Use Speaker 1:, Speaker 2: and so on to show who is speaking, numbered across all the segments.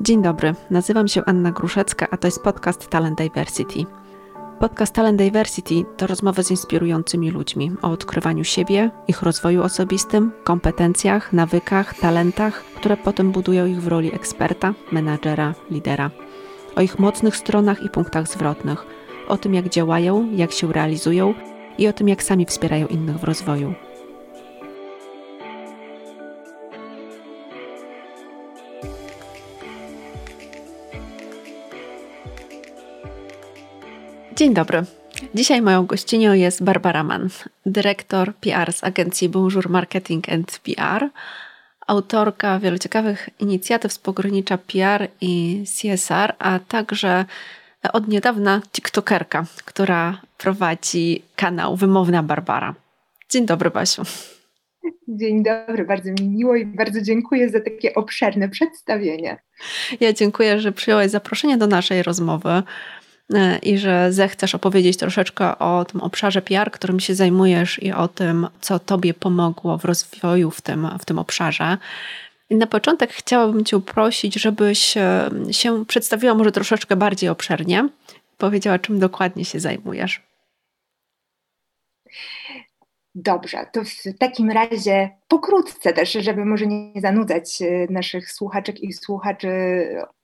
Speaker 1: Dzień dobry, nazywam się Anna Gruszecka, a to jest podcast Talent Diversity. Podcast Talent Diversity to rozmowy z inspirującymi ludźmi o odkrywaniu siebie, ich rozwoju osobistym, kompetencjach, nawykach, talentach, które potem budują ich w roli eksperta, menadżera, lidera. O ich mocnych stronach i punktach zwrotnych, o tym jak działają, jak się realizują i o tym jak sami wspierają innych w rozwoju. Dzień dobry. Dzisiaj moją gościnią jest Barbara Mann, dyrektor PR z agencji Bonjour Marketing and PR, autorka wielu ciekawych inicjatyw z pogranicza PR i CSR, a także od niedawna TikTokerka, która prowadzi kanał Wymowna Barbara. Dzień dobry, Basiu.
Speaker 2: Dzień dobry, bardzo mi miło i bardzo dziękuję za takie obszerne przedstawienie.
Speaker 1: Ja dziękuję, że przyjąłeś zaproszenie do naszej rozmowy. E, i że zechcesz opowiedzieć troszeczkę o tym obszarze PR, którym się zajmujesz i o tym, co Tobie pomogło w rozwoju w tym, w tym obszarze. I na początek chciałabym Cię prosić, żebyś e, się przedstawiła może troszeczkę bardziej obszernie, powiedziała, czym dokładnie się zajmujesz.
Speaker 2: Dobrze, to w takim razie pokrótce też, żeby może nie zanudzać e, naszych słuchaczek i słuchaczy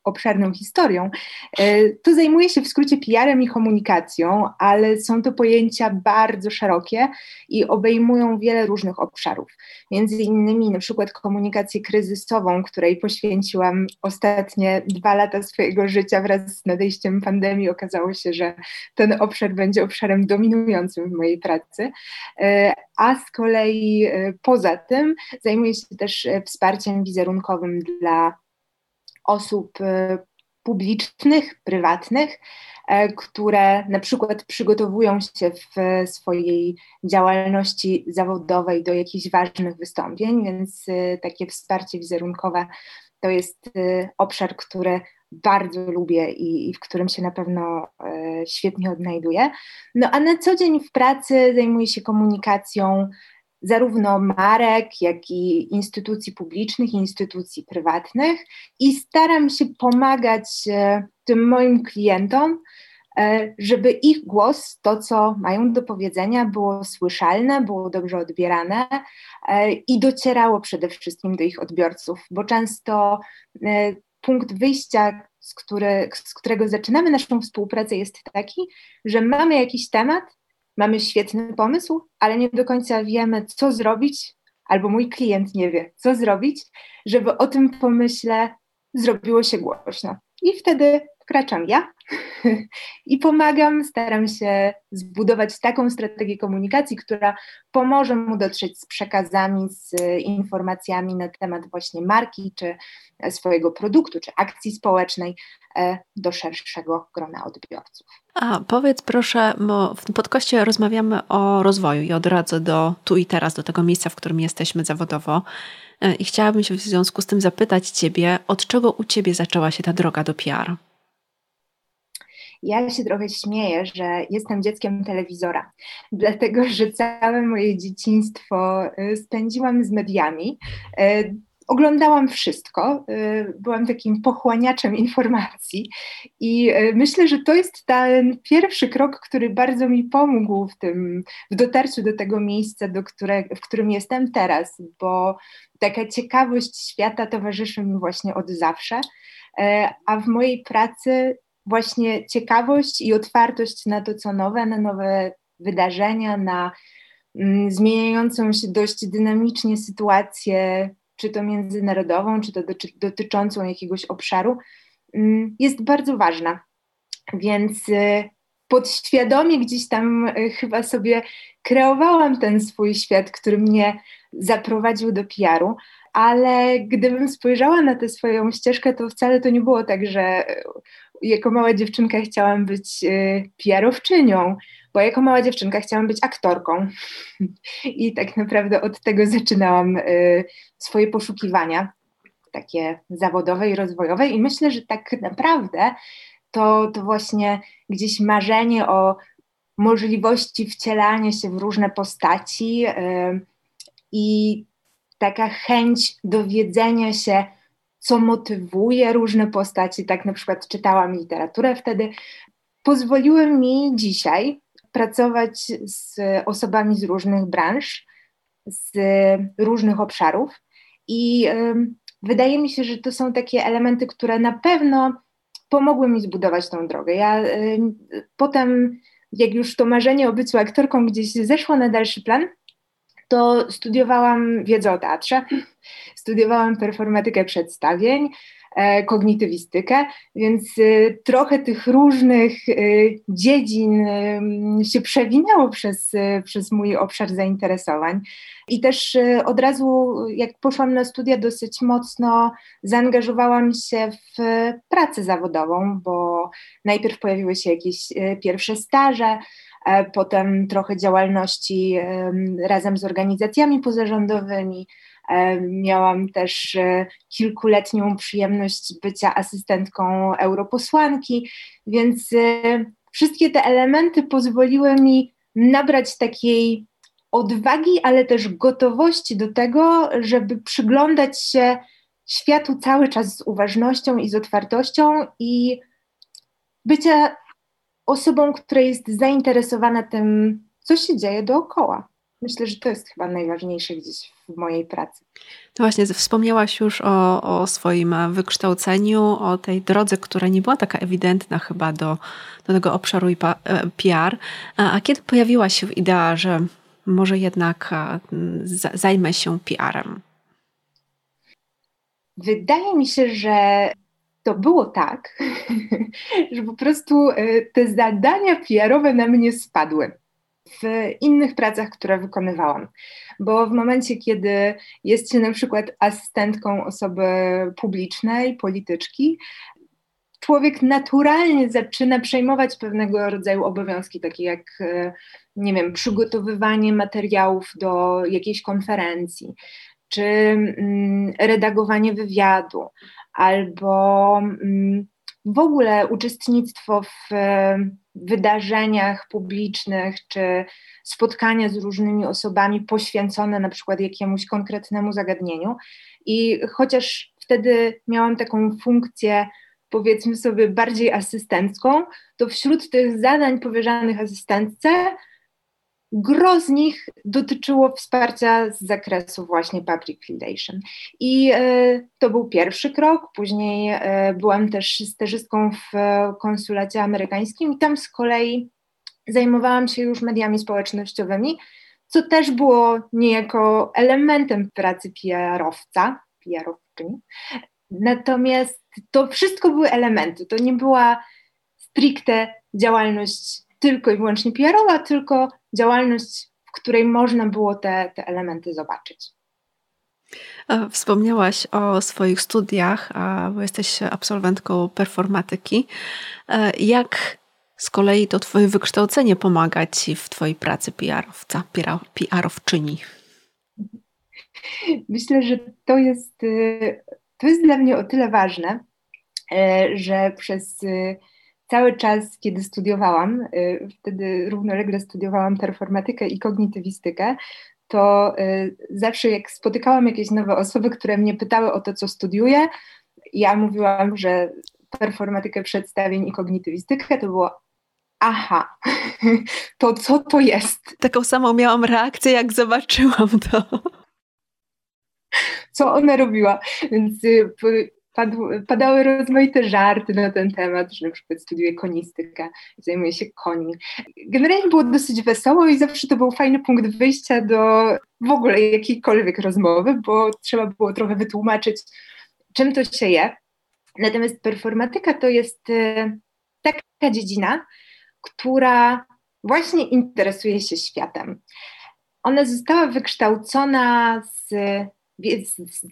Speaker 2: obszerną historią, e, to zajmuje się w skrócie PR-em i komunikacją, ale są to pojęcia bardzo szerokie i obejmują wiele różnych obszarów. Między innymi na przykład komunikację kryzysową, której poświęciłam ostatnie dwa lata swojego życia wraz z nadejściem pandemii. Okazało się, że ten obszar będzie obszarem dominującym w mojej pracy. E, a z kolei e, poza tym zajmuję się też wsparciem wizerunkowym dla osób e, publicznych, prywatnych, e, które na przykład przygotowują się w swojej działalności zawodowej do jakichś ważnych wystąpień, więc e, takie wsparcie wizerunkowe to jest obszar, który bardzo lubię i, i, w którym się na pewno świetnie odnajduję. No a na co dzień w pracy zajmuję się komunikacją zarówno marek, jak i instytucji publicznych, instytucji prywatnych. I staram się pomagać e, tym moim klientom, e, żeby ich głos, to co mają do powiedzenia, było słyszalne, było dobrze odbierane e, i docierało przede wszystkim do ich odbiorców, bo często punkt wyjścia, z, który, z którego zaczynamy naszą współpracę, jest taki, że mamy jakiś temat, mamy świetny pomysł, ale nie do końca wiemy, co zrobić, albo mój klient nie wie, co zrobić, żeby o tym pomyśle zrobiło się głośno. I wtedy wkraczam ja i pomagam, staram się zbudować taką strategię komunikacji, która pomoże mu dotrzeć z przekazami, z informacjami na temat właśnie marki, czy swojego produktu, czy akcji społecznej do szerszego grona odbiorców.
Speaker 1: A powiedz proszę, bo w podcaście rozmawiamy o rozwoju i odradzę do tu i teraz, do tego miejsca, w którym jesteśmy zawodowo. E, I chciałabym się w związku z tym zapytać Ciebie, od czego u Ciebie zaczęła się ta droga do PR?
Speaker 2: Ja się trochę śmieję, że jestem dzieckiem telewizora, dlatego że całe moje dzieciństwo y, spędziłam z mediami. Y, oglądałam wszystko, y, byłam takim pochłaniaczem informacji i myślę, że to jest ten pierwszy krok, który bardzo mi pomógł w tym, w dotarciu do tego miejsca, do które, w którym jestem teraz, bo taka ciekawość świata towarzyszy mi właśnie od zawsze, a w mojej pracy właśnie ciekawość i otwartość na to, co nowe, na nowe wydarzenia, na mm, zmieniającą się dość dynamicznie sytuację, czy to międzynarodową, czy to dotyczącą jakiegoś obszaru, mm, jest bardzo ważna. Więc y, podświadomie gdzieś tam y, chyba sobie kreowałam ten swój świat, który mnie zaprowadził do PR-u, ale gdybym spojrzała na tę swoją ścieżkę, to wcale to nie było tak, że jako mała dziewczynka chciałam być y, PR-owczynią, bo jako mała dziewczynka chciałam być aktorką. I tak naprawdę od tego zaczynałam y, swoje poszukiwania, takie zawodowe i rozwojowe. I myślę, że tak naprawdę to, to właśnie gdzieś marzenie o możliwości wcielania się w różne postaci y, i taka chęć dowiedzenia się, co motywuje różne postaci, tak na przykład czytałam literaturę wtedy, pozwoliły mi dzisiaj pracować z osobami z różnych branż, z różnych obszarów i wydaje mi się, że to są takie elementy, które na pewno pomogły mi zbudować tą drogę. Ja potem, jak już to marzenie o byciu aktorką gdzieś zeszło na dalszy plan, to studiowałam wiedzę o teatrze, studiowałam performatykę przedstawień, kognitywistykę, więc e, trochę tych różnych e, dziedzin się przewinęło przez, przez mój obszar zainteresowań. I też od razu, jak poszłam na studia, dosyć mocno zaangażowałam się w pracę zawodową, bo najpierw pojawiły się jakieś pierwsze staże, E, potem trochę działalności razem z organizacjami pozarządowymi. E, miałam też e, kilkuletnią przyjemność bycia asystentką europosłanki, więc wszystkie te elementy pozwoliły mi nabrać takiej odwagi, ale też gotowości do tego, żeby przyglądać się światu cały czas z uważnością i z otwartością i bycia osobą, która jest zainteresowana tym, co się dzieje dookoła. Myślę, że to jest chyba najważniejsze gdzieś w mojej pracy.
Speaker 1: No właśnie, wspomniałaś już o, o swoim wykształceniu, o tej drodze, która nie była taka ewidentna chyba do, do tego obszaru PR. E, a, a kiedy pojawiła się idea, że może jednak zajmę się PR-em?
Speaker 2: Wydaje mi się, że to było tak, że po prostu e, te zadania PR-owe na mnie spadły w innych pracach, które wykonywałam. Bo w momencie, kiedy jest się na przykład asystentką osoby publicznej, polityczki, człowiek naturalnie zaczyna przejmować pewnego rodzaju obowiązki, takie jak, e, nie wiem, przygotowywanie materiałów do jakiejś konferencji, czy mm, redagowanie wywiadu, albo mm, w ogóle uczestnictwo w wydarzeniach publicznych, czy spotkania z różnymi osobami poświęcone na przykład jakiemuś konkretnemu zagadnieniu. I chociaż wtedy miałam taką funkcję, powiedzmy sobie, bardziej asystencką, to wśród tych zadań powierzanych asystentce Gro z nich dotyczyło wsparcia z zakresu właśnie public relation. I e, to był pierwszy krok. Później e, byłam też stażystką w konsulacie amerykańskim i tam z kolei zajmowałam się już mediami społecznościowymi, co też było niejako elementem pracy PR-owca, PR-owczyni. Natomiast to wszystko były elementy, to nie była stricte działalność tylko i wyłącznie PR-owa, tylko działalność, w której można było te, te elementy zobaczyć.
Speaker 1: Wspomniałaś o swoich studiach, bo jesteś absolwentką performatyki. E, jak z kolei to Twoje wykształcenie pomaga Ci w Twojej pracy PR-owca, PR-owczyni?
Speaker 2: Myślę, że to jest, y, to jest dla mnie o tyle ważne, e, że przez cały czas, kiedy studiowałam, y, wtedy równolegle studiowałam performatykę i kognitywistykę, to y, zawsze jak spotykałam jakieś nowe osoby, które mnie pytały o to, co studiuję, ja mówiłam, że performatykę przedstawień i kognitywistykę to było aha, to co to jest?
Speaker 1: Taką samą miałam reakcję, jak zobaczyłam to.
Speaker 2: Co ona robiła? Więc y, padł, padały rozmaite żarty na ten temat, że na przykład studiuję konistykę zajmuję się koni. Generalnie było dosyć wesoło i zawsze to był fajny punkt wyjścia do w ogóle jakiejkolwiek rozmowy, bo trzeba było trochę wytłumaczyć, czym to się je. Natomiast performatyka to jest e, taka dziedzina, która właśnie interesuje się światem. Ona została wykształcona z,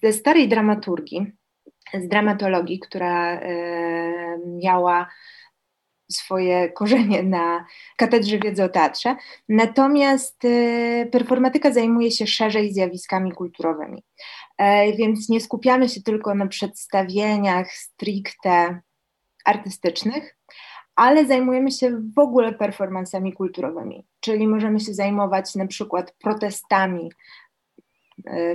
Speaker 2: ze starej dramaturgii, z dramatologii, która miała swoje korzenie na katedrze wiedzy o teatrze. Natomiast e, performatyka zajmuje się szerzej zjawiskami kulturowymi. E, więc nie skupiamy się tylko na przedstawieniach stricte artystycznych, ale zajmujemy się w ogóle performancami kulturowymi, czyli możemy się zajmować na przykład protestami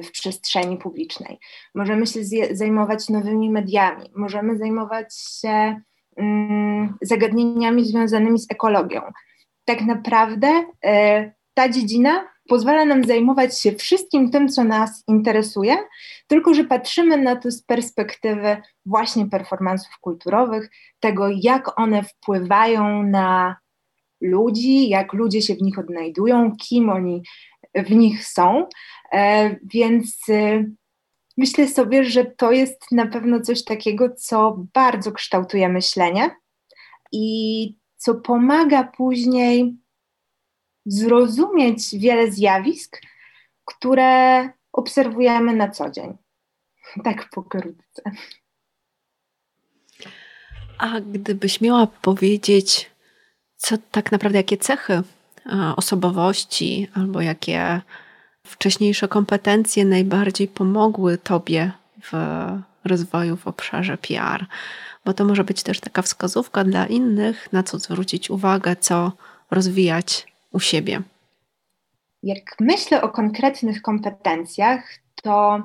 Speaker 2: w przestrzeni publicznej. Możemy się zajmować nowymi mediami, możemy zajmować się mm, zagadnieniami związanymi z ekologią. Tak naprawdę e, ta dziedzina pozwala nam zajmować się wszystkim tym, co nas interesuje, tylko że patrzymy na to z perspektywy właśnie performansów kulturowych, tego, jak one wpływają na ludzi, jak ludzie się w nich odnajdują, kim oni w nich są. E, więc e, myślę sobie, że to jest na pewno coś takiego, co bardzo kształtuje myślenie i co pomaga później zrozumieć wiele zjawisk, które obserwujemy na co dzień. Tak pokrótce.
Speaker 1: A gdybyś miała powiedzieć, co tak naprawdę, jakie cechy osobowości albo jakie wcześniejsze kompetencje najbardziej pomogły Tobie w rozwoju w obszarze PR? Bo to może być też taka wskazówka dla innych, na co zwrócić uwagę, co rozwijać u siebie.
Speaker 2: Jak myślę o konkretnych kompetencjach, to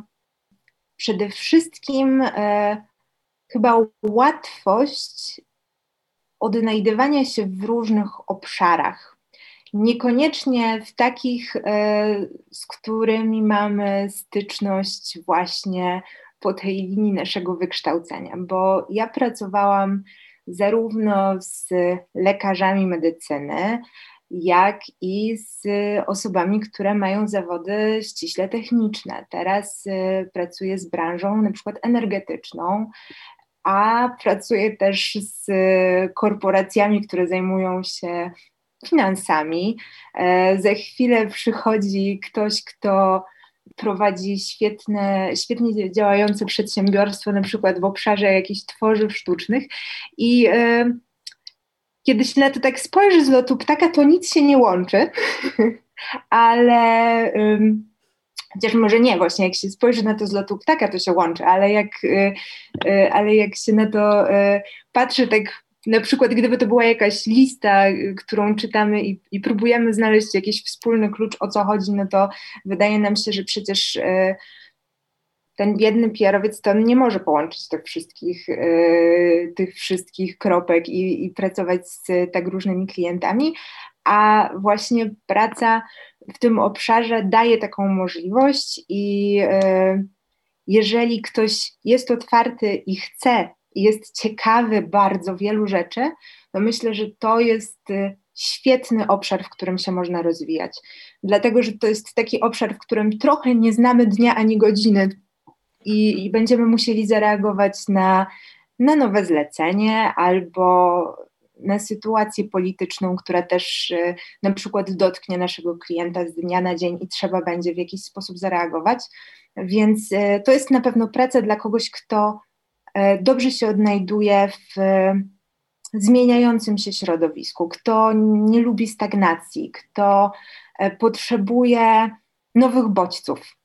Speaker 2: przede wszystkim e, chyba łatwość odnajdywania się w różnych obszarach. Niekoniecznie w takich, e, z którymi mamy styczność właśnie po tej linii naszego wykształcenia, bo ja pracowałam zarówno z lekarzami medycyny, jak i z osobami, które mają zawody ściśle techniczne. Teraz y, pracuję z branżą na przykład energetyczną, a pracuję też z korporacjami, które zajmują się finansami. E, za chwilę przychodzi ktoś, kto prowadzi świetne, świetnie działające przedsiębiorstwo, na przykład w obszarze jakichś tworzyw sztucznych. I e, kiedy się na to tak spojrzy z lotu ptaka, to nic się nie łączy, ale chociaż może nie, właśnie jak się spojrzy na to z lotu ptaka, to się łączy, ale jak, y, ale jak się na to patrzy tak na przykład gdyby to była jakaś lista, którą czytamy i, i, próbujemy znaleźć jakiś wspólny klucz, o co chodzi, no to wydaje nam się, że przecież ten biedny PR-owiec to nie może połączyć tych wszystkich, yy, tych wszystkich kropek i, i pracować z tak różnymi klientami, a właśnie praca w tym obszarze daje taką możliwość i yy, jeżeli ktoś jest otwarty i chce, jest ciekawy bardzo wielu rzeczy, to myślę, że to jest y, świetny obszar, w którym się można rozwijać. Dlatego, że to jest taki obszar, w którym trochę nie znamy dnia ani godziny, i, i będziemy musieli zareagować na, na nowe zlecenie albo na sytuację polityczną, która też y, na przykład dotknie naszego klienta z dnia na dzień i trzeba będzie w jakiś sposób zareagować. Więc y, to jest na pewno praca dla kogoś, kto dobrze się odnajduje w zmieniającym się środowisku, kto nie lubi stagnacji, kto potrzebuje nowych bodźców,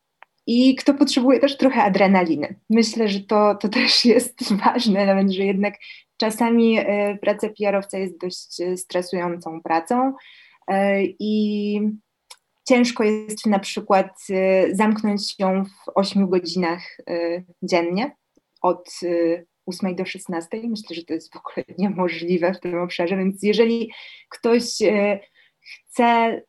Speaker 2: i kto potrzebuje też trochę adrenaliny. Myślę, że to, to też jest ważne, nawet że jednak czasami e, praca PR-owca jest dość e, stresującą pracą e, i ciężko jest na przykład zamknąć ją w 8 godzinach dziennie od 8 do 16. Myślę, że to jest w ogóle niemożliwe w tym obszarze, więc jeżeli ktoś chce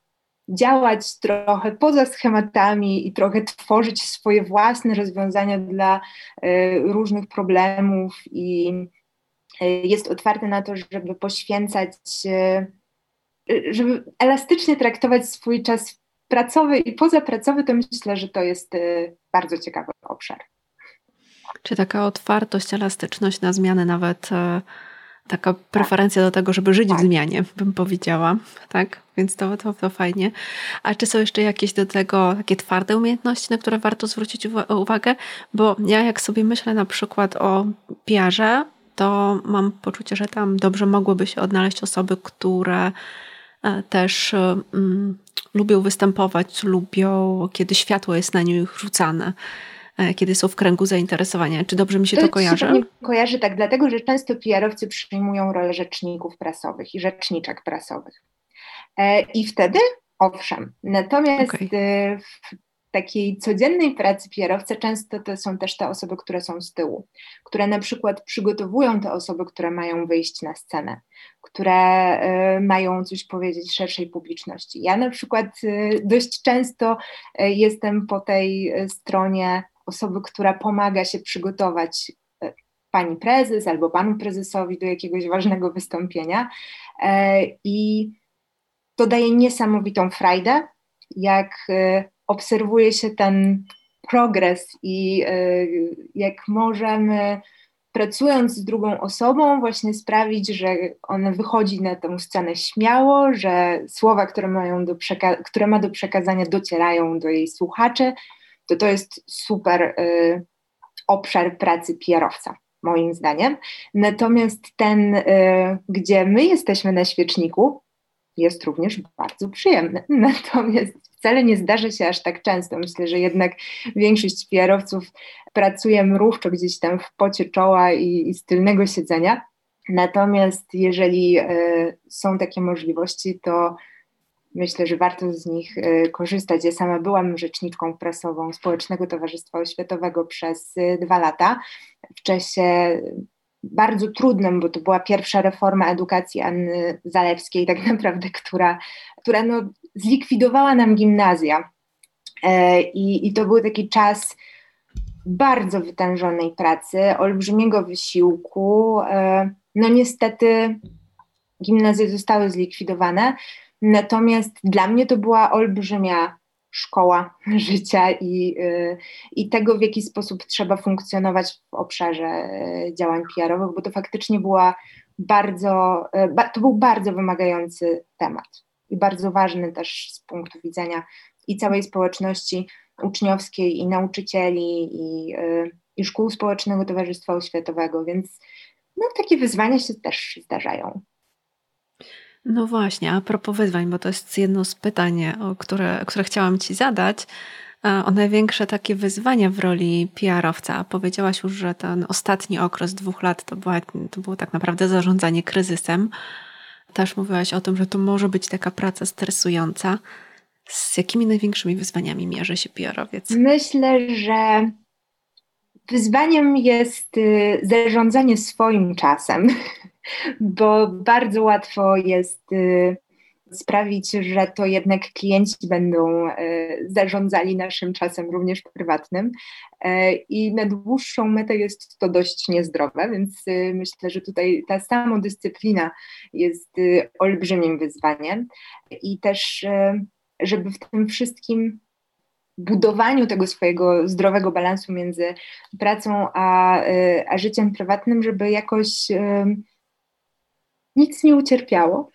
Speaker 2: działać trochę poza schematami i trochę tworzyć swoje własne rozwiązania dla y, różnych problemów i y, jest otwarty na to, żeby poświęcać, y, żeby elastycznie traktować swój czas pracowy i pozapracowy, to myślę, że to jest bardzo ciekawy obszar.
Speaker 1: Czy taka otwartość, elastyczność na zmiany nawet taka preferencja do tego, żeby żyć w tak. zmianie, bym powiedziała, tak? Więc to, to, to fajnie. A czy są jeszcze jakieś do tego takie twarde umiejętności, na które warto zwrócić uwagę? Bo ja jak sobie myślę na przykład o PR-ze, to mam poczucie, że tam dobrze mogłyby się odnaleźć osoby, które e, też um, lubią występować, lubią, kiedy światło jest na nich rzucane. E, kiedy są w kręgu zainteresowania. Czy dobrze mi się to, to kojarzy?
Speaker 2: Się kojarzy tak, dlatego że często PR-owcy przyjmują rolę rzeczników prasowych i rzeczniczek prasowych. E, I wtedy owszem. Natomiast okay. w takiej codziennej pracy PR-owca często to są też te osoby, które są z tyłu, które na przykład przygotowują te osoby, które mają wyjść na scenę, które y, mają coś powiedzieć szerszej publiczności. Ja na przykład y, dość często y, jestem po tej stronie osoby, która pomaga się przygotować pani prezes albo panu prezesowi do jakiegoś ważnego wystąpienia. I to daje niesamowitą frajdę, jak obserwuje się ten progres i jak możemy pracując z drugą osobą, właśnie sprawić, że ona wychodzi na tę scenę śmiało, że słowa, które, mają do które ma do przekazania, docierają do jej słuchaczy, to to jest super y, obszar pracy PR-owca, moim zdaniem. Natomiast ten, y, gdzie my jesteśmy na świeczniku, jest również bardzo przyjemny. Natomiast wcale nie zdarza się aż tak często. Myślę, że jednak większość PR-owców pracuje mrówczo gdzieś tam w pocie czoła i, i z tylnego siedzenia. Natomiast jeżeli y, są takie możliwości, to myślę, że warto z nich y, korzystać. Ja sama byłam rzeczniczką prasową Społecznego Towarzystwa Oświatowego przez y, dwa lata. W czasie bardzo trudnym, bo to była pierwsza reforma edukacji Anny Zalewskiej, tak naprawdę, która, która no, zlikwidowała nam gimnazja. E, I, I to był taki czas bardzo wytężonej pracy, olbrzymiego wysiłku. E, no niestety gimnazje zostały zlikwidowane, natomiast dla mnie to była olbrzymia szkoła życia i, y, i tego, w jaki sposób trzeba funkcjonować w obszarze y, działań PR-owych, bo to faktycznie była bardzo, y, to był bardzo wymagający temat i bardzo ważny też z punktu widzenia i całej społeczności uczniowskiej, i nauczycieli, i, i szkół społecznego Towarzystwa Oświatowego, więc no, takie wyzwania się też zdarzają.
Speaker 1: No właśnie, a propos wyzwań, bo to jest jedno z pytań, o które, które chciałam Ci zadać. O największe takie wyzwania w roli PR-owca. Powiedziałaś już, że ten ostatni okres dwóch lat to, była, to było tak naprawdę zarządzanie kryzysem. Też mówiłaś o tym, że to może być taka praca stresująca. Z jakimi największymi wyzwaniami mierzy się PR-owiec?
Speaker 2: Myślę, że wyzwaniem jest y, zarządzanie swoim czasem. bo bardzo łatwo jest y, sprawić, że to jednak klienci będą y, zarządzali naszym czasem również prywatnym. Y, i na dłuższą metę jest to dość niezdrowe, więc myślę, że tutaj ta samodyscyplina jest olbrzymim wyzwaniem. I też żeby w tym wszystkim budowaniu tego swojego zdrowego balansu między pracą a, a życiem prywatnym, żeby jakoś nic nie ucierpiało,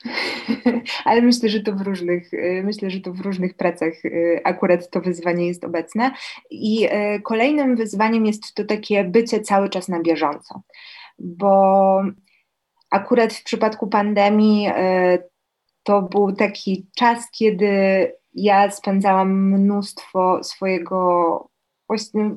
Speaker 2: ale myślę, że to w różnych, y, myślę, że to w różnych pracach y, akurat to wyzwanie jest obecne. I y, kolejnym wyzwaniem jest to takie bycie cały czas na bieżąco, bo akurat w przypadku pandemii to był taki czas, kiedy ja spędzałam mnóstwo swojego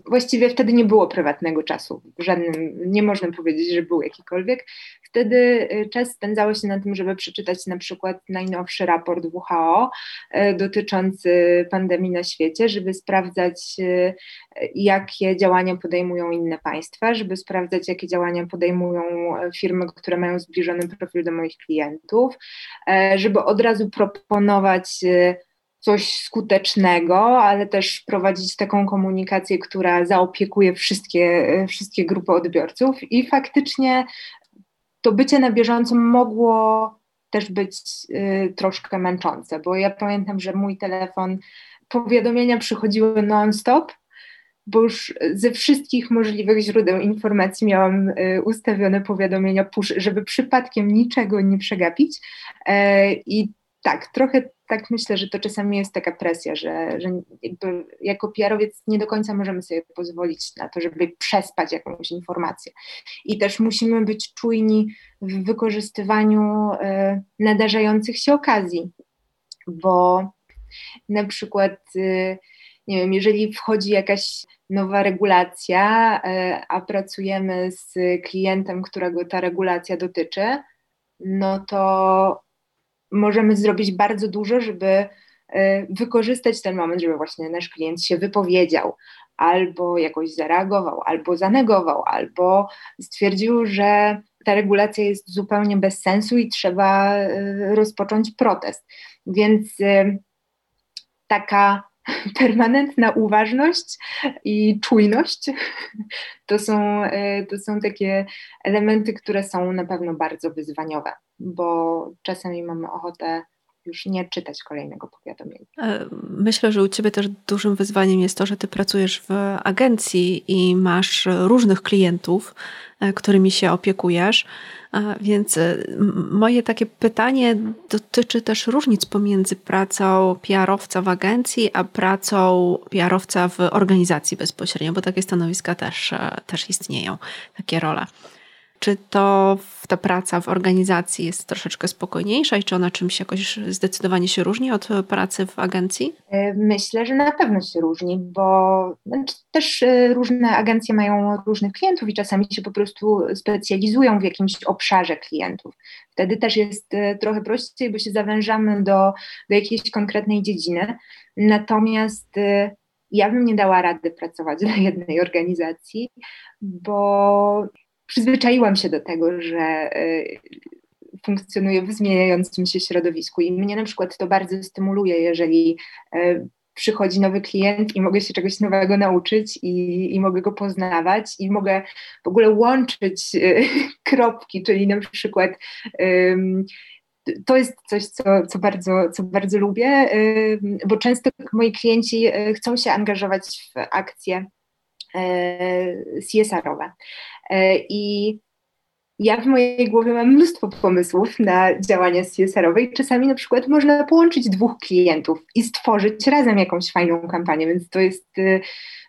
Speaker 2: Właściwie wtedy nie było prywatnego czasu, żadnym, nie można powiedzieć, że był jakikolwiek. Wtedy y, czas spędzało się na tym, żeby przeczytać na przykład najnowszy raport WHO y, dotyczący pandemii na świecie, żeby sprawdzać, y, jakie działania podejmują inne państwa, żeby sprawdzać, jakie działania podejmują firmy, które mają zbliżony profil do moich klientów, żeby od razu proponować coś skutecznego, ale też prowadzić taką komunikację, która zaopiekuje wszystkie, wszystkie grupy odbiorców. I faktycznie to bycie na bieżąco mogło też być y, troszkę męczące, bo ja pamiętam, że mój telefon, powiadomienia przychodziły non-stop, bo już ze wszystkich możliwych źródeł informacji miałam y, ustawione powiadomienia push, żeby przypadkiem niczego nie przegapić. Y, I tak, trochę tak myślę, że to czasami jest taka presja, że, że jako PR-owiec nie do końca możemy sobie pozwolić na to, żeby przespać jakąś informację. I też musimy być czujni w wykorzystywaniu y, nadarzających się okazji, bo na przykład, y, nie wiem, jeżeli wchodzi jakaś nowa regulacja, y, a pracujemy z klientem, którego ta regulacja dotyczy, no to możemy zrobić bardzo dużo, żeby wykorzystać ten moment, żeby właśnie nasz klient się wypowiedział, albo jakoś zareagował, albo zanegował, albo stwierdził, że ta regulacja jest zupełnie bez sensu i trzeba rozpocząć protest. Więc taka permanentna uważność i czujność to są, e, to są takie elementy, które są na pewno bardzo wyzwaniowe, bo czasami mamy ochotę już nie czytać kolejnego powiadomienia. E,
Speaker 1: myślę, że u Ciebie też dużym wyzwaniem jest to, że Ty pracujesz w agencji i masz różnych klientów, e, którymi się opiekujesz. Więc e, moje takie pytanie dotyczy też różnic pomiędzy pracą PR-owca w agencji, a pracą PR-owca w organizacji bezpośrednio, bo takie stanowiska też, też istnieją, takie role. Czy to ta praca w organizacji jest troszeczkę spokojniejsza i czy ona czymś jakoś zdecydowanie się różni od pracy w agencji?
Speaker 2: E, myślę, że na pewno się różni, bo znaczy, też e, różne agencje mają różnych klientów i czasami się po prostu specjalizują w jakimś obszarze klientów. Wtedy też jest e, trochę prościej, bo się zawężamy do, do jakiejś konkretnej dziedziny. Natomiast ja bym nie dała rady pracować dla jednej organizacji, bo przyzwyczaiłam się do tego, że e, funkcjonuję w zmieniającym się środowisku i mnie na przykład to bardzo stymuluje, jeżeli e, przychodzi nowy klient i mogę się czegoś nowego nauczyć i, i mogę go poznawać i mogę w ogóle łączyć e, kropki, czyli na przykład to jest coś, co, co, bardzo, co bardzo lubię, bo często moi klienci chcą się angażować w akcje CSR-owe. E, I ja w mojej głowie mam mnóstwo pomysłów na działania CSR-owe i czasami na przykład można połączyć dwóch klientów i stworzyć razem jakąś fajną kampanię, więc to jest y,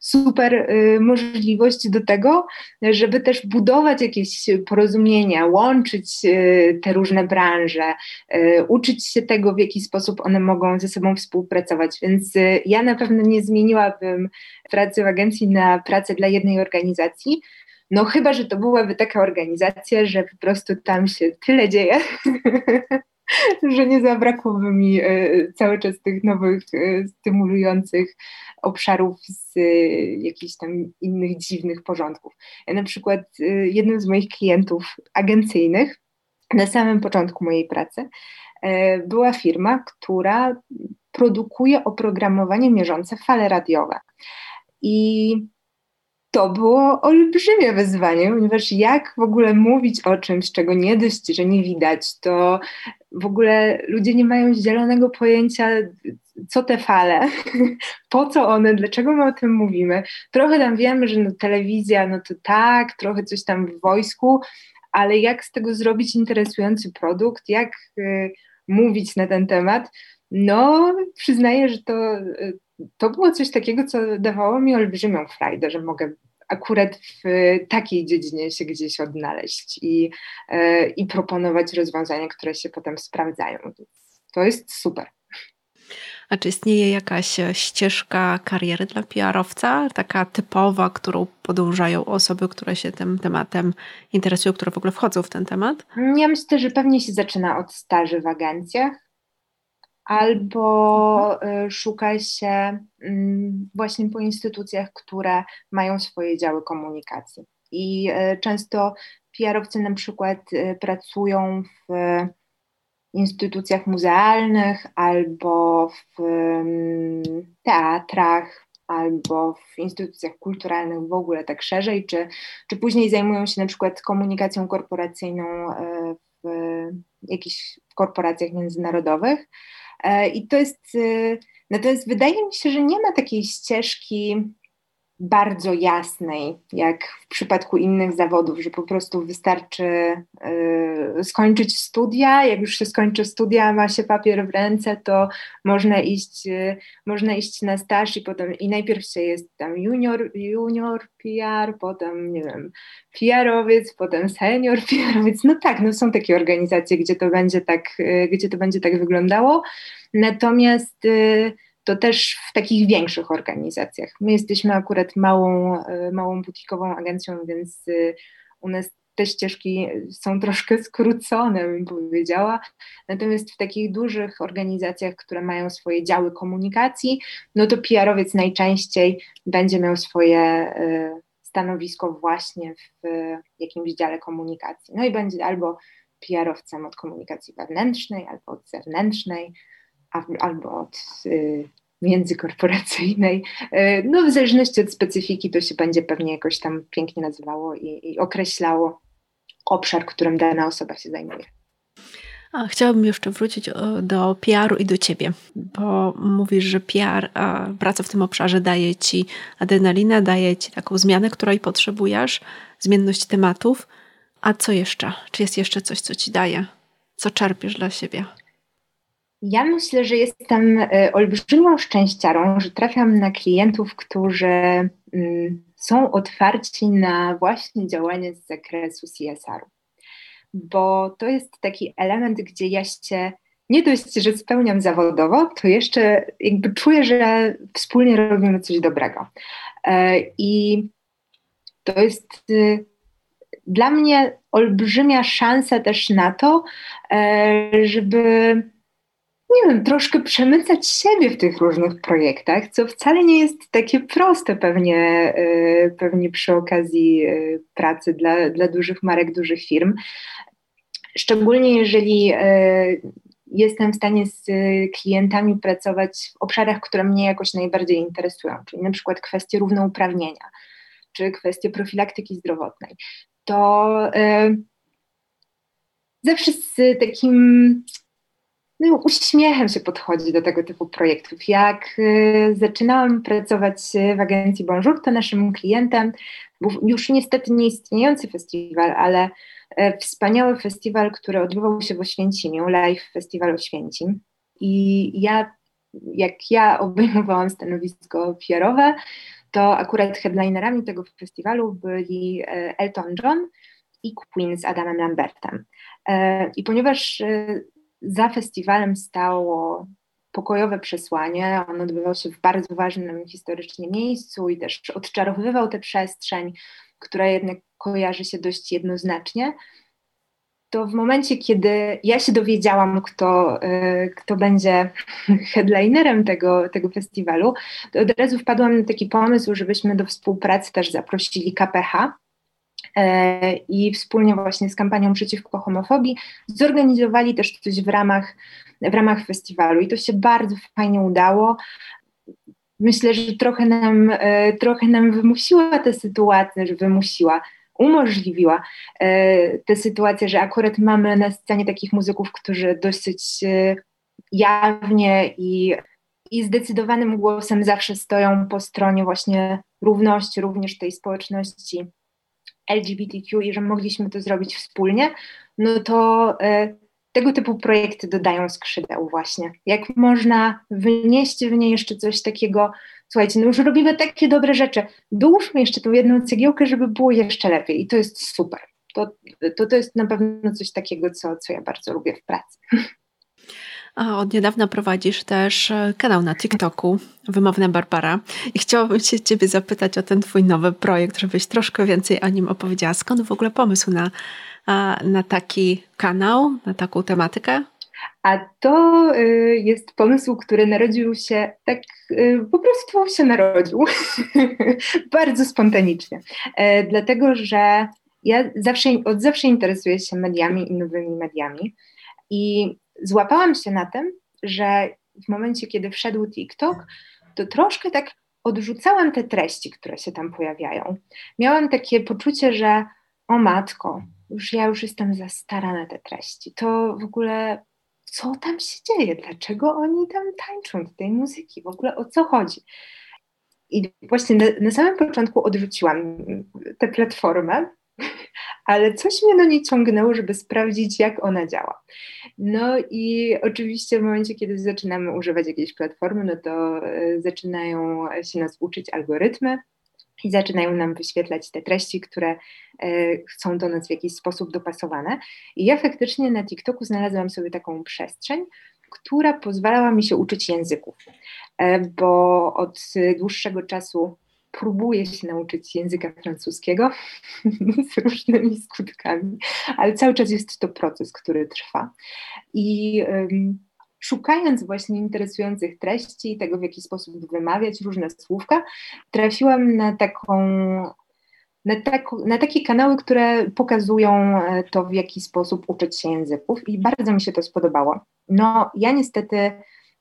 Speaker 2: super y, możliwość do tego, żeby też budować jakieś porozumienia, łączyć te różne branże, uczyć się tego, w jaki sposób one mogą ze sobą współpracować. Więc ja na pewno nie zmieniłabym pracy w agencji na pracę dla jednej organizacji, no chyba, że to byłaby taka organizacja, że po prostu tam się tyle dzieje, że nie zabrakłoby mi e, cały czas tych nowych, e, stymulujących obszarów z e, jakichś tam innych dziwnych porządków. Ja na przykład jednym z moich klientów agencyjnych na samym początku mojej pracy była firma, która produkuje oprogramowanie mierzące fale radiowe. I to było olbrzymie wyzwanie, ponieważ jak w ogóle mówić o czymś, czego nie dość, że nie widać, to w ogóle ludzie nie mają zielonego pojęcia, co te fale, po co one, dlaczego my o tym mówimy. Trochę tam wiemy, że no, telewizja, no to tak, trochę coś tam w wojsku, ale jak z tego zrobić interesujący produkt, jak y, mówić na ten temat, no przyznaję, że to, to było coś takiego, co dawało mi olbrzymią frajdę, że mogę akurat w takiej dziedzinie się gdzieś odnaleźć i, e, i proponować rozwiązania, które się potem sprawdzają. To jest super.
Speaker 1: A czy istnieje jakaś ścieżka kariery dla PR-owca, taka typowa, którą podążają osoby, które się tym tematem interesują, które w ogóle wchodzą w ten temat?
Speaker 2: Ja myślę, że pewnie się zaczyna od staży w agencjach albo mhm. y, szuka się mm, właśnie po instytucjach, które mają swoje działy komunikacji. I y, często PR-owcy na przykład y, pracują w instytucjach muzealnych albo w mm, teatrach, albo w instytucjach kulturalnych w ogóle tak szerzej, czy, czy później zajmują się na przykład komunikacją korporacyjną w jakichś korporacjach międzynarodowych. E, I to jest, e, natomiast wydaje mi się, że nie ma takiej ścieżki bardzo jasnej, jak w przypadku innych zawodów, że po prostu wystarczy y, skończyć studia. Jak już się skończy studia, ma się papier w ręce, to można iść, y, można iść na staż i potem i najpierw się jest tam junior, junior PR, potem nie wiem, PR-owiec, potem senior PR-owiec. No tak, no są takie organizacje, gdzie to będzie tak, y, gdzie to będzie tak wyglądało. Natomiast y, to też w takich większych organizacjach. My jesteśmy akurat małą, e, małą butikową agencją, więc e, u nas te ścieżki są troszkę skrócone, bym powiedziała. Natomiast w takich dużych organizacjach, które mają swoje działy komunikacji, no to PR-owiec najczęściej będzie miał swoje stanowisko właśnie w jakimś dziale komunikacji. No i będzie albo PR-owcem od komunikacji wewnętrznej, albo od zewnętrznej, albo od y, międzykorporacyjnej. Y, no w zależności od specyfiki to się będzie pewnie jakoś tam pięknie nazywało i, i określało obszar, którym dana osoba się zajmuje.
Speaker 1: A, chciałabym jeszcze wrócić do PR-u i do ciebie, bo mówisz, że PR, praca w tym obszarze daje ci adrenalinę, daje ci taką zmianę, której potrzebujesz, zmienność tematów. A co jeszcze? Czy jest jeszcze coś, co ci daje? Co czerpiesz dla siebie?
Speaker 2: Ja myślę, że jestem e, olbrzymią szczęściarą, że trafiam na klientów, którzy mm, są otwarci na właśnie działanie z zakresu CSR-u bo to jest taki element, gdzie ja się nie dość, że spełniam zawodowo, to jeszcze jakby czuję, że wspólnie robimy coś dobrego. E, I to jest y, dla mnie olbrzymia szansa też na to, e, żeby nie wiem, troszkę przemycać siebie w tych różnych projektach, co wcale nie jest takie proste pewnie, e, pewnie przy okazji pracy dla, dla dużych marek, dużych firm. Szczególnie jeżeli e, jestem w stanie z klientami pracować w obszarach, które mnie jakoś najbardziej interesują, czyli na przykład kwestie równouprawnienia czy kwestie profilaktyki zdrowotnej, to zawsze z takim no, uśmiechem się podchodzi do tego typu projektów. Jak e, zaczynałam pracować w agencji Bonjour, to naszym klientem był już niestety nieistniejący festiwal, ale E, wspaniały festiwal, który odbywał się w Oświęcimiu, Live Festiwal Oświęcim. I ja, jak ja obejmowałam stanowisko PR-owe, to akurat headlinerami tego festiwalu byli Elton John i Queen z Adamem Lambertem. I ponieważ za festiwalem stało pokojowe przesłanie. On odbywał się w bardzo ważnym historycznie miejscu i też odczarowywał tę przestrzeń, która jednak kojarzy się dość jednoznacznie. To w momencie, kiedy ja się dowiedziałam, kto, y, kto będzie headlinerem tego, tego festiwalu, to od razu wpadłam na taki pomysł, żebyśmy do współpracy też zaprosili KPH, i wspólnie właśnie z kampanią przeciwko homofobii zorganizowali też coś w ramach, w ramach festiwalu i to się bardzo fajnie udało. Myślę, że trochę nam, y, trochę nam wymusiła tę sytuację, że wymusiła, umożliwiła e, tę sytuację, że akurat mamy na scenie takich muzyków, którzy dosyć e, jawnie i, i zdecydowanym głosem zawsze stoją po stronie właśnie równości, również tej społeczności LGBTQ i że mogliśmy to zrobić wspólnie, no to e, tego typu projekty dodają skrzydeł właśnie. Jak można wynieść w nie jeszcze coś takiego, słuchajcie, no już robimy takie dobre rzeczy, dołóżmy jeszcze tą jedną cegiełkę, żeby było jeszcze lepiej i to jest super. To, to, to jest na pewno coś takiego, co, co ja bardzo lubię w pracy.
Speaker 1: A od niedawna prowadzisz też e, kanał na TikToku Wymowna Barbara i chciałabym się Ciebie zapytać o ten Twój nowy projekt, żebyś troszkę więcej o nim opowiedziała. Skąd w ogóle pomysł na, na taki kanał, na taką tematykę?
Speaker 2: A to y, jest pomysł, który narodził się tak, y, po prostu się narodził, bardzo spontanicznie. E, dlatego, że ja zawsze, od zawsze interesuję się mediami i nowymi mediami i złapałam się na tym, że w momencie, kiedy wszedł TikTok, to troszkę tak odrzucałam te treści, które się tam pojawiają. Miałam takie poczucie, że o matko, już ja już jestem za stara na te treści. To w ogóle co tam się dzieje, dlaczego oni tam tańczą tej muzyki, w ogóle o co chodzi. I właśnie na, na samym początku odrzuciłam tę platformę, ale coś mnie do niej ciągnęło, żeby sprawdzić, jak ona działa. No i oczywiście w momencie, kiedy zaczynamy używać jakiejś platformy, no to e, zaczynają się nas uczyć algorytmy, i zaczynają nam wyświetlać te treści, które e, są do nas w jakiś sposób dopasowane. I ja faktycznie na TikToku znalazłam sobie taką przestrzeń, która pozwalała mi się uczyć języków, e, bo od dłuższego czasu próbuję się nauczyć języka francuskiego z różnymi skutkami, ale cały czas jest to proces, który trwa. I um, szukając właśnie interesujących treści, tego w jaki sposób wymawiać różne słówka, trafiłam na taką na, tak, na, takie kanały, które pokazują e, to, w jaki sposób uczyć się języków i bardzo mi się to spodobało. No, ja niestety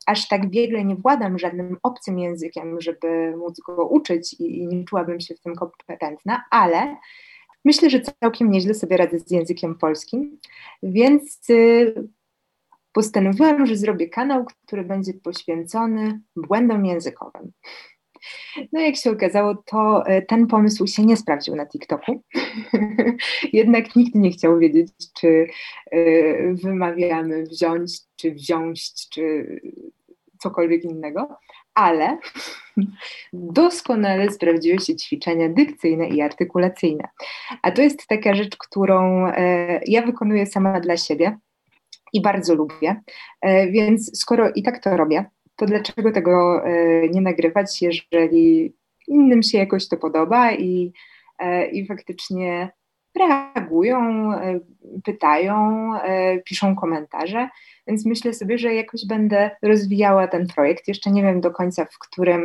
Speaker 2: aż tak biegle nie władam żadnym obcym językiem, żeby móc go uczyć i, i nie czułabym się w tym kompetentna, ale myślę, że całkiem nieźle sobie radzę z językiem polskim, więc y, postanowiłam, że zrobię kanał, który będzie poświęcony błędom językowym. No jak się okazało, to e, ten pomysł się nie sprawdził na TikToku. Jednak nikt nie chciał wiedzieć, czy e, wymawiamy wziąć, czy wziąć, czy cokolwiek innego, ale doskonale sprawdziły się ćwiczenia dykcyjne i artykulacyjne. A to jest taka rzecz, którą e, ja wykonuję sama dla siebie i bardzo lubię, więc skoro i tak to robię, to dlaczego tego e, nie nagrywać, jeżeli innym się jakoś to podoba i, e, i faktycznie reagują, e, pytają, piszą komentarze, więc myślę sobie, że jakoś będę rozwijała ten projekt. Jeszcze nie wiem do końca, w którym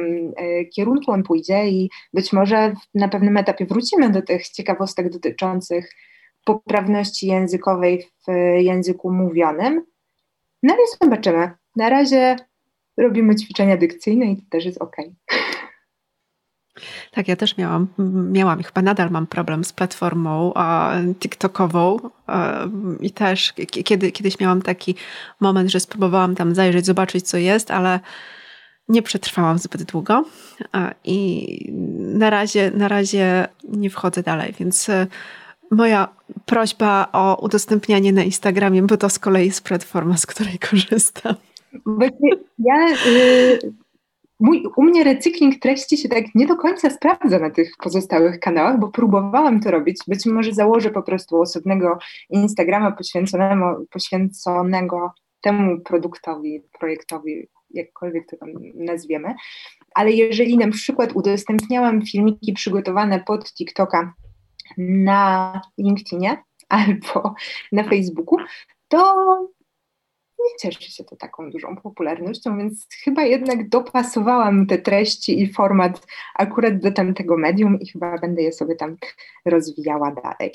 Speaker 2: kierunku on pójdzie i być może na pewnym etapie wrócimy do tych ciekawostek dotyczących poprawności językowej w języku mówionym. No ale zobaczymy. Na razie robimy ćwiczenia dykcyjne i to też jest ok.
Speaker 1: Tak, ja też miałam, miałam, chyba nadal mam problem z platformą e, TikTokową e, i też kiedy, kiedyś miałam taki moment, że spróbowałam tam zajrzeć, zobaczyć co jest, ale nie przetrwałam zbyt długo e, i na razie, na razie nie wchodzę dalej, więc e, moja prośba o udostępnianie na Instagramie, bo to z kolei jest platforma, z której korzystam.
Speaker 2: Właśnie ja, y, mój, u mnie recykling treści się tak nie do końca sprawdza na tych pozostałych kanałach, bo próbowałam to robić. Być może założę po prostu osobnego Instagrama poświęconego, poświęconego temu produktowi, projektowi, jakkolwiek to tam nazwiemy. Ale jeżeli na przykład udostępniałam filmiki przygotowane pod TikToka na LinkedInie albo na Facebooku, to nie cieszy się to taką dużą popularnością, więc chyba jednak dopasowałam te treści i format akurat do tamtego medium i chyba będę je sobie tam rozwijała dalej.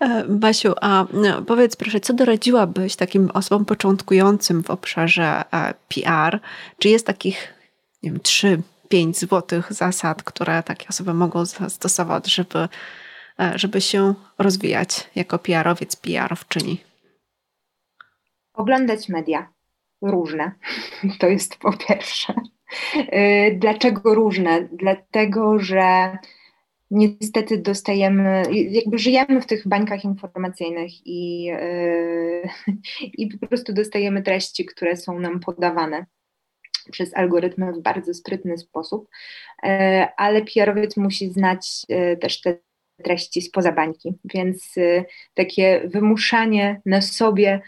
Speaker 1: E, Basiu, a no, powiedz proszę, co doradziłabyś takim osobom początkującym w obszarze e, PR? Czy jest takich, nie wiem, trzy, pięć złotych zasad, które takie osoby mogą zastosować, żeby, e, żeby się rozwijać jako PR-owiec, PR-owczyni?
Speaker 2: Oglądać media różne. To jest po pierwsze. Y, dlaczego różne? Dlatego, że niestety dostajemy, jakby żyjemy w tych bańkach informacyjnych i, y, i po prostu dostajemy treści, które są nam podawane przez algorytmy w bardzo sprytny sposób, y, ale PR-owiec musi znać też te treści spoza bańki, więc takie wymuszanie na sobie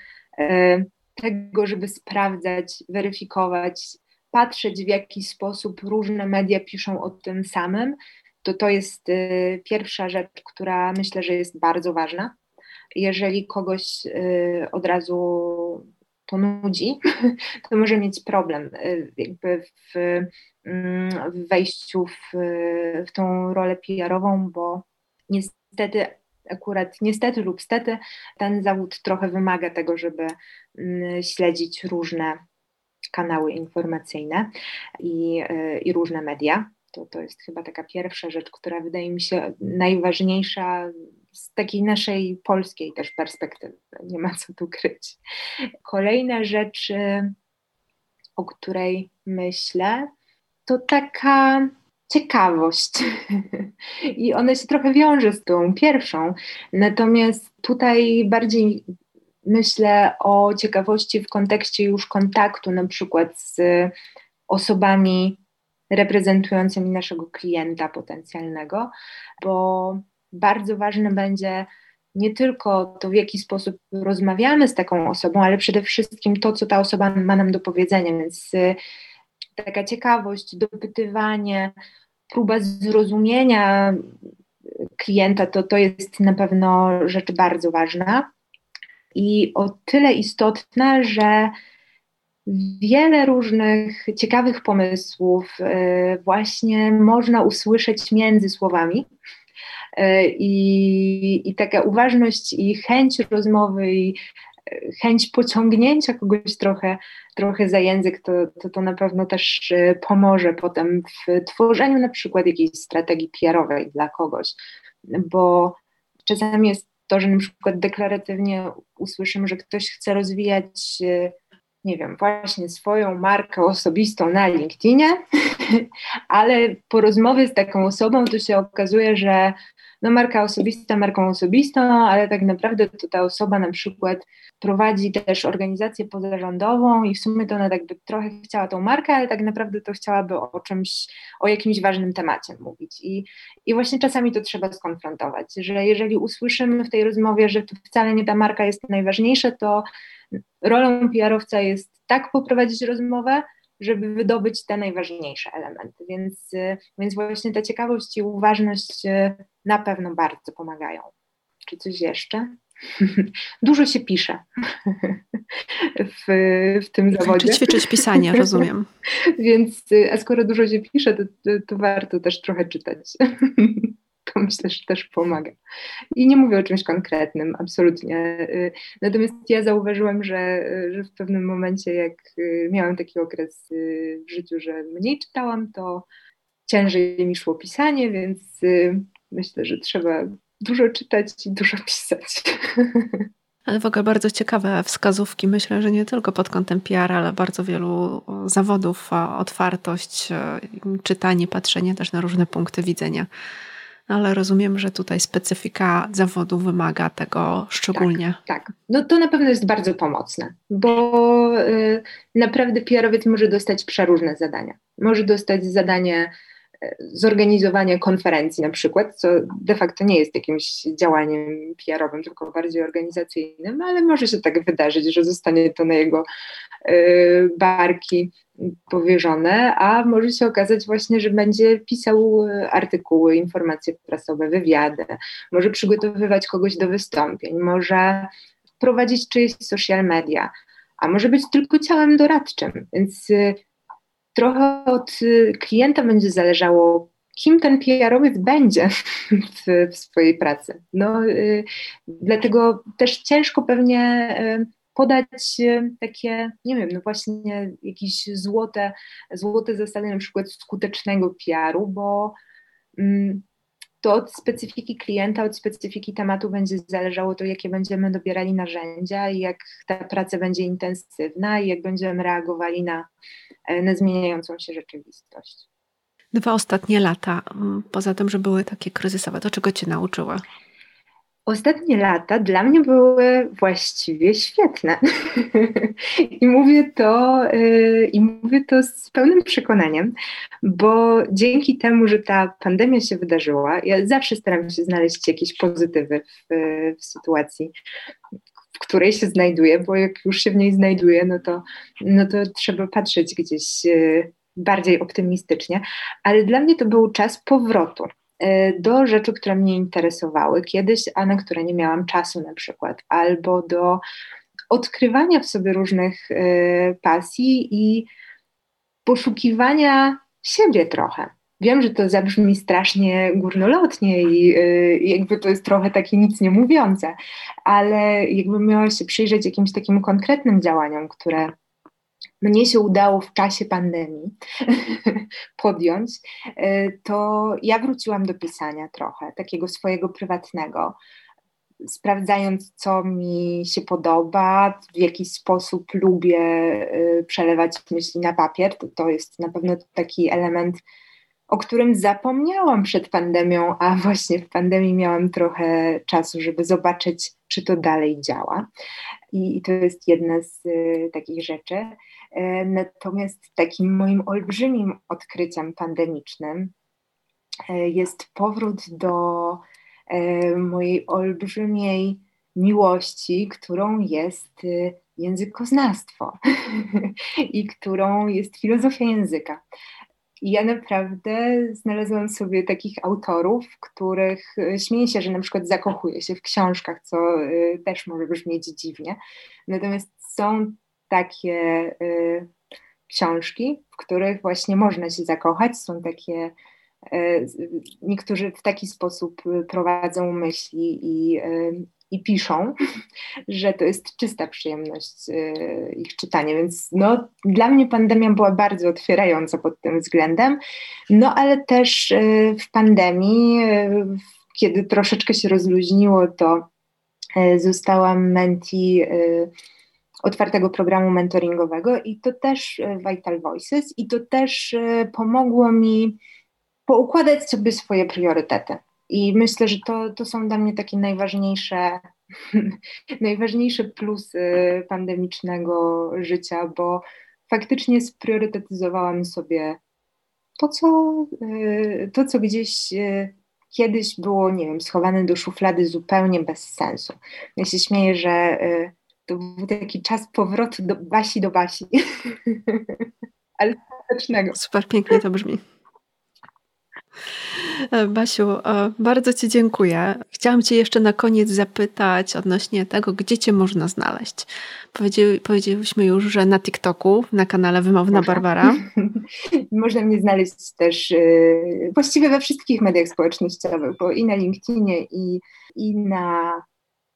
Speaker 2: tego, żeby sprawdzać, weryfikować, patrzeć w jaki sposób różne media piszą o tym samym, to to jest e, pierwsza rzecz, która myślę, że jest bardzo ważna. Jeżeli kogoś e, od razu to nudzi, to może mieć problem jakby w, mm, w wejściu w, w tą rolę PR-ową, bo niestety akurat niestety lub stety ten zawód trochę wymaga tego, żeby mm, śledzić różne kanały informacyjne i, y, i różne media. To, to jest chyba taka pierwsza rzecz, która wydaje mi się najważniejsza z takiej naszej polskiej też perspektywy. Nie ma co tu kryć. Kolejna rzecz, y, o której myślę, to taka ciekawość. I ona się trochę wiąże z tą pierwszą. Natomiast tutaj bardziej myślę o ciekawości w kontekście już kontaktu, na przykład z osobami reprezentującymi naszego klienta potencjalnego, bo bardzo ważne będzie nie tylko to, w jaki sposób rozmawiamy z taką osobą, ale przede wszystkim to, co ta osoba ma nam do powiedzenia. Więc taka ciekawość, dopytywanie, próba zrozumienia klienta to, to jest na pewno rzecz bardzo ważna i o tyle istotna, że wiele różnych ciekawych pomysłów y, właśnie można usłyszeć między słowami. Y, I, I taka uważność i chęć rozmowy, i chęć pociągnięcia kogoś trochę, trochę za język, to, to, to na pewno też pomoże potem w tworzeniu na przykład jakiejś strategii PR-owej dla kogoś, bo czasami jest to, że na przykład deklaratywnie usłyszymy, że ktoś chce rozwijać nie wiem, właśnie swoją markę osobistą na LinkedInie, ale po rozmowie z taką osobą to się okazuje, że no marka osobista marką osobistą, ale tak naprawdę to ta osoba na przykład prowadzi też organizację pozarządową i w sumie to ona tak by trochę chciała tą markę, ale tak naprawdę to chciałaby o czymś, o jakimś ważnym temacie mówić. I, i właśnie czasami to trzeba skonfrontować, że jeżeli usłyszymy w tej rozmowie, że to wcale nie ta marka jest najważniejsza, to rolą PR-owca jest tak poprowadzić rozmowę, żeby wydobyć te najważniejsze elementy. Więc, więc właśnie ta ciekawość i uważność e, na pewno bardzo pomagają. Czy coś jeszcze? Dużo się pisze w, w tym zawodzie.
Speaker 1: Czy ćwiczyć pisanie, rozumiem.
Speaker 2: Więc, a skoro dużo się pisze, to, to, to warto też trochę czytać. myślę, że też pomaga. I nie mówię o czymś konkretnym, absolutnie. Y, natomiast ja zauważyłam, że, że w pewnym momencie, jak y, miałam taki okres y, w życiu, że mniej czytałam, to ciężej mi szło pisanie, więc myślę, że trzeba dużo czytać i dużo pisać.
Speaker 1: Ale w ogóle bardzo ciekawe wskazówki. Myślę, że nie tylko pod kątem PR, ale bardzo wielu zawodów, otwartość, czytanie, patrzenie też na różne punkty widzenia ale rozumiem, że tutaj specyfika zawodu wymaga tego szczególnie.
Speaker 2: Tak, tak. no to na pewno jest bardzo pomocne, bo y, naprawdę PR-owiec może dostać przeróżne zadania. Może dostać zadanie y, zorganizowania konferencji na przykład, co de facto nie jest jakimś działaniem PR-owym, tylko bardziej organizacyjnym, ale może się tak wydarzyć, że zostanie to na jego y, barki powierzone, a może się okazać właśnie, że będzie pisał artykuły, informacje prasowe, wywiady, może przygotowywać kogoś do wystąpień, może prowadzić czyjeś social media, a może być tylko ciałem doradczym, więc e, trochę od e, klienta będzie zależało, kim ten PR-owiec będzie w, w swojej pracy. No, dlatego też ciężko pewnie podać e, takie, nie wiem, no właśnie jakieś złote, złote zasady na przykład skutecznego PR-u, bo mm, to od specyfiki klienta, od specyfiki tematu będzie zależało to, jakie będziemy dobierali narzędzia i jak ta praca będzie intensywna i jak będziemy reagowali na, e, na zmieniającą się rzeczywistość.
Speaker 1: Dwa ostatnie lata, poza tym, że były takie kryzysowe, to czego Cię nauczyła?
Speaker 2: Ostatnie lata dla mnie były właściwie świetne. I mówię to, yy, I mówię to z pełnym przekonaniem, bo dzięki temu, że ta pandemia się wydarzyła, ja zawsze staram się znaleźć jakieś pozytywy w, w sytuacji, w której się znajduję, bo jak już się w niej znajduję, no to, no to trzeba patrzeć gdzieś yy, bardziej optymistycznie. Ale dla mnie to był czas powrotu do rzeczy, które mnie interesowały kiedyś, a na które nie miałam czasu na przykład, albo do odkrywania w sobie różnych e, pasji i poszukiwania siebie trochę. Wiem, że to zabrzmi strasznie górnolotnie i e, jakby to jest trochę takie nic nie mówiące, ale jakbym miała się przyjrzeć jakimś takim konkretnym działaniom, które mnie się udało w czasie pandemii podjąć, e, to ja wróciłam do pisania trochę, takiego swojego prywatnego, sprawdzając, co mi się podoba, w jaki sposób lubię e, przelewać myśli na papier. To, to jest na pewno taki element, o którym zapomniałam przed pandemią, a właśnie w pandemii miałam trochę czasu, żeby zobaczyć, czy to dalej działa. I, i to jest jedna z y, takich rzeczy. E, natomiast takim moim olbrzymim odkryciem pandemicznym e, jest powrót do e, mojej olbrzymiej miłości, którą jest językoznawstwo i którą jest filozofia języka. I ja naprawdę znalazłam sobie takich autorów, których e, śmieję się, że na przykład zakochuję się w książkach, co y, też może brzmieć dziwnie. Natomiast są takie y, książki, w których właśnie można się zakochać, są takie niektórzy w taki sposób prowadzą myśli i, i piszą, że to jest czysta przyjemność y, ich czytania, więc no, dla mnie pandemia była bardzo otwierająca pod tym względem, no ale też y, w pandemii, y, kiedy troszeczkę się rozluźniło, to zostałam menti otwartego programu mentoringowego i to też Vital Voices i to też pomogło mi poukładać sobie swoje priorytety. I myślę, że to, to są dla mnie takie najważniejsze, najważniejsze plusy pandemicznego życia, bo faktycznie spriorytetyzowałam sobie to, co, to, co gdzieś kiedyś było, nie wiem, schowane do szuflady zupełnie bez sensu. Ja się śmieję, że to był taki czas powrotu do Basi do Basi. Ale skutecznego.
Speaker 1: Super pięknie to brzmi. E, Basiu, e, bardzo Ci dziękuję. Chciałam Cię jeszcze na koniec zapytać odnośnie tego, gdzie Cię można znaleźć. Powiedzieli, powiedzieliśmy już, że na TikToku, na kanale Wymowna Barbara.
Speaker 2: można mnie znaleźć też yy, właściwie we wszystkich mediach społecznościowych, bo i na LinkedInie, i, i na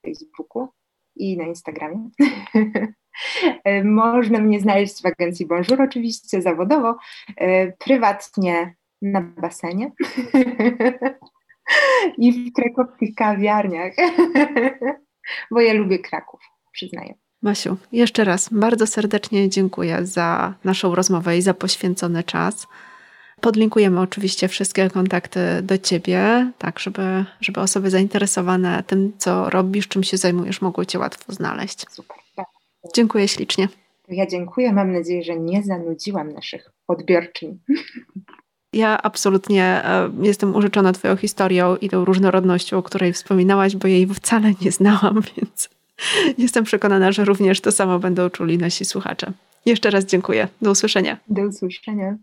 Speaker 2: Facebooku, i na Instagramie. Można mnie znaleźć w agencji Bonjour, oczywiście zawodowo, prywatnie na basenie i w krakowskich kawiarniach, bo ja lubię Kraków, przyznaję.
Speaker 1: Masiu, jeszcze raz bardzo serdecznie dziękuję za naszą rozmowę i za poświęcony czas. Podlinkujemy oczywiście wszystkie kontakty do Ciebie, tak żeby, żeby osoby zainteresowane tym, co robisz, czym się zajmujesz, mogły Cię łatwo znaleźć. Super. Dziękuję ślicznie.
Speaker 2: Ja dziękuję. Mam nadzieję, że nie zanudziłam naszych odbiorczyń.
Speaker 1: Ja absolutnie e, jestem użyczona Twoją historią i tą różnorodnością, o której wspominałaś, bo jej wcale nie znałam, więc jestem przekonana, że również to samo będą czuli nasi słuchacze. Jeszcze raz dziękuję. Do usłyszenia.
Speaker 2: Do usłyszenia.